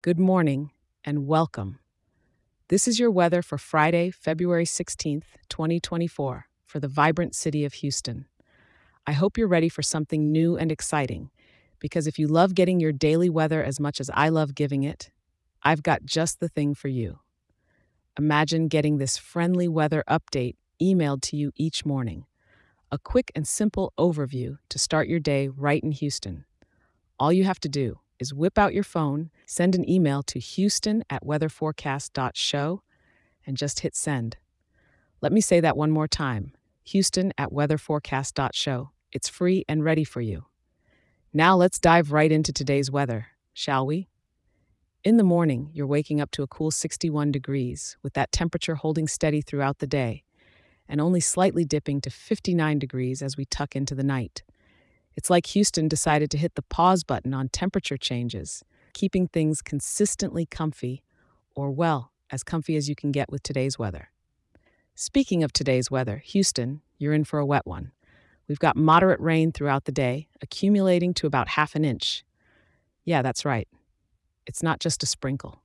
Good morning and welcome. This is your weather for Friday, February 16th, 2024, for the vibrant city of Houston. I hope you're ready for something new and exciting, because if you love getting your daily weather as much as I love giving it, I've got just the thing for you. Imagine getting this friendly weather update emailed to you each morning. A quick and simple overview to start your day right in Houston. All you have to do is whip out your phone, send an email to houston at weatherforecast.show, and just hit send. Let me say that one more time houston at weatherforecast.show. It's free and ready for you. Now let's dive right into today's weather, shall we? In the morning, you're waking up to a cool 61 degrees, with that temperature holding steady throughout the day, and only slightly dipping to 59 degrees as we tuck into the night. It's like Houston decided to hit the pause button on temperature changes, keeping things consistently comfy, or well, as comfy as you can get with today's weather. Speaking of today's weather, Houston, you're in for a wet one. We've got moderate rain throughout the day, accumulating to about half an inch. Yeah, that's right. It's not just a sprinkle.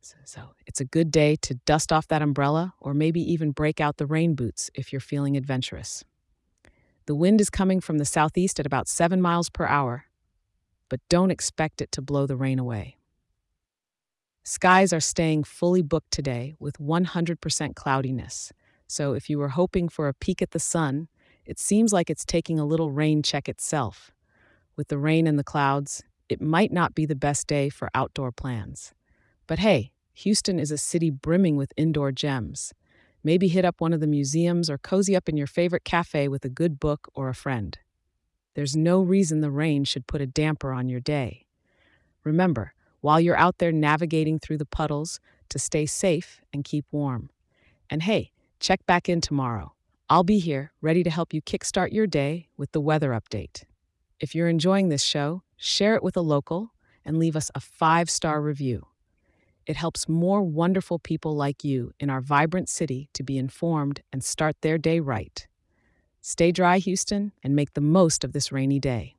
So, so, it's a good day to dust off that umbrella or maybe even break out the rain boots if you're feeling adventurous. The wind is coming from the southeast at about 7 miles per hour, but don't expect it to blow the rain away. Skies are staying fully booked today with 100% cloudiness, so if you were hoping for a peek at the sun, it seems like it's taking a little rain check itself. With the rain and the clouds, it might not be the best day for outdoor plans. But hey, Houston is a city brimming with indoor gems. Maybe hit up one of the museums or cozy up in your favorite cafe with a good book or a friend. There's no reason the rain should put a damper on your day. Remember, while you're out there navigating through the puddles, to stay safe and keep warm. And hey, check back in tomorrow. I'll be here, ready to help you kickstart your day with the weather update. If you're enjoying this show, share it with a local and leave us a five star review. It helps more wonderful people like you in our vibrant city to be informed and start their day right. Stay dry, Houston, and make the most of this rainy day.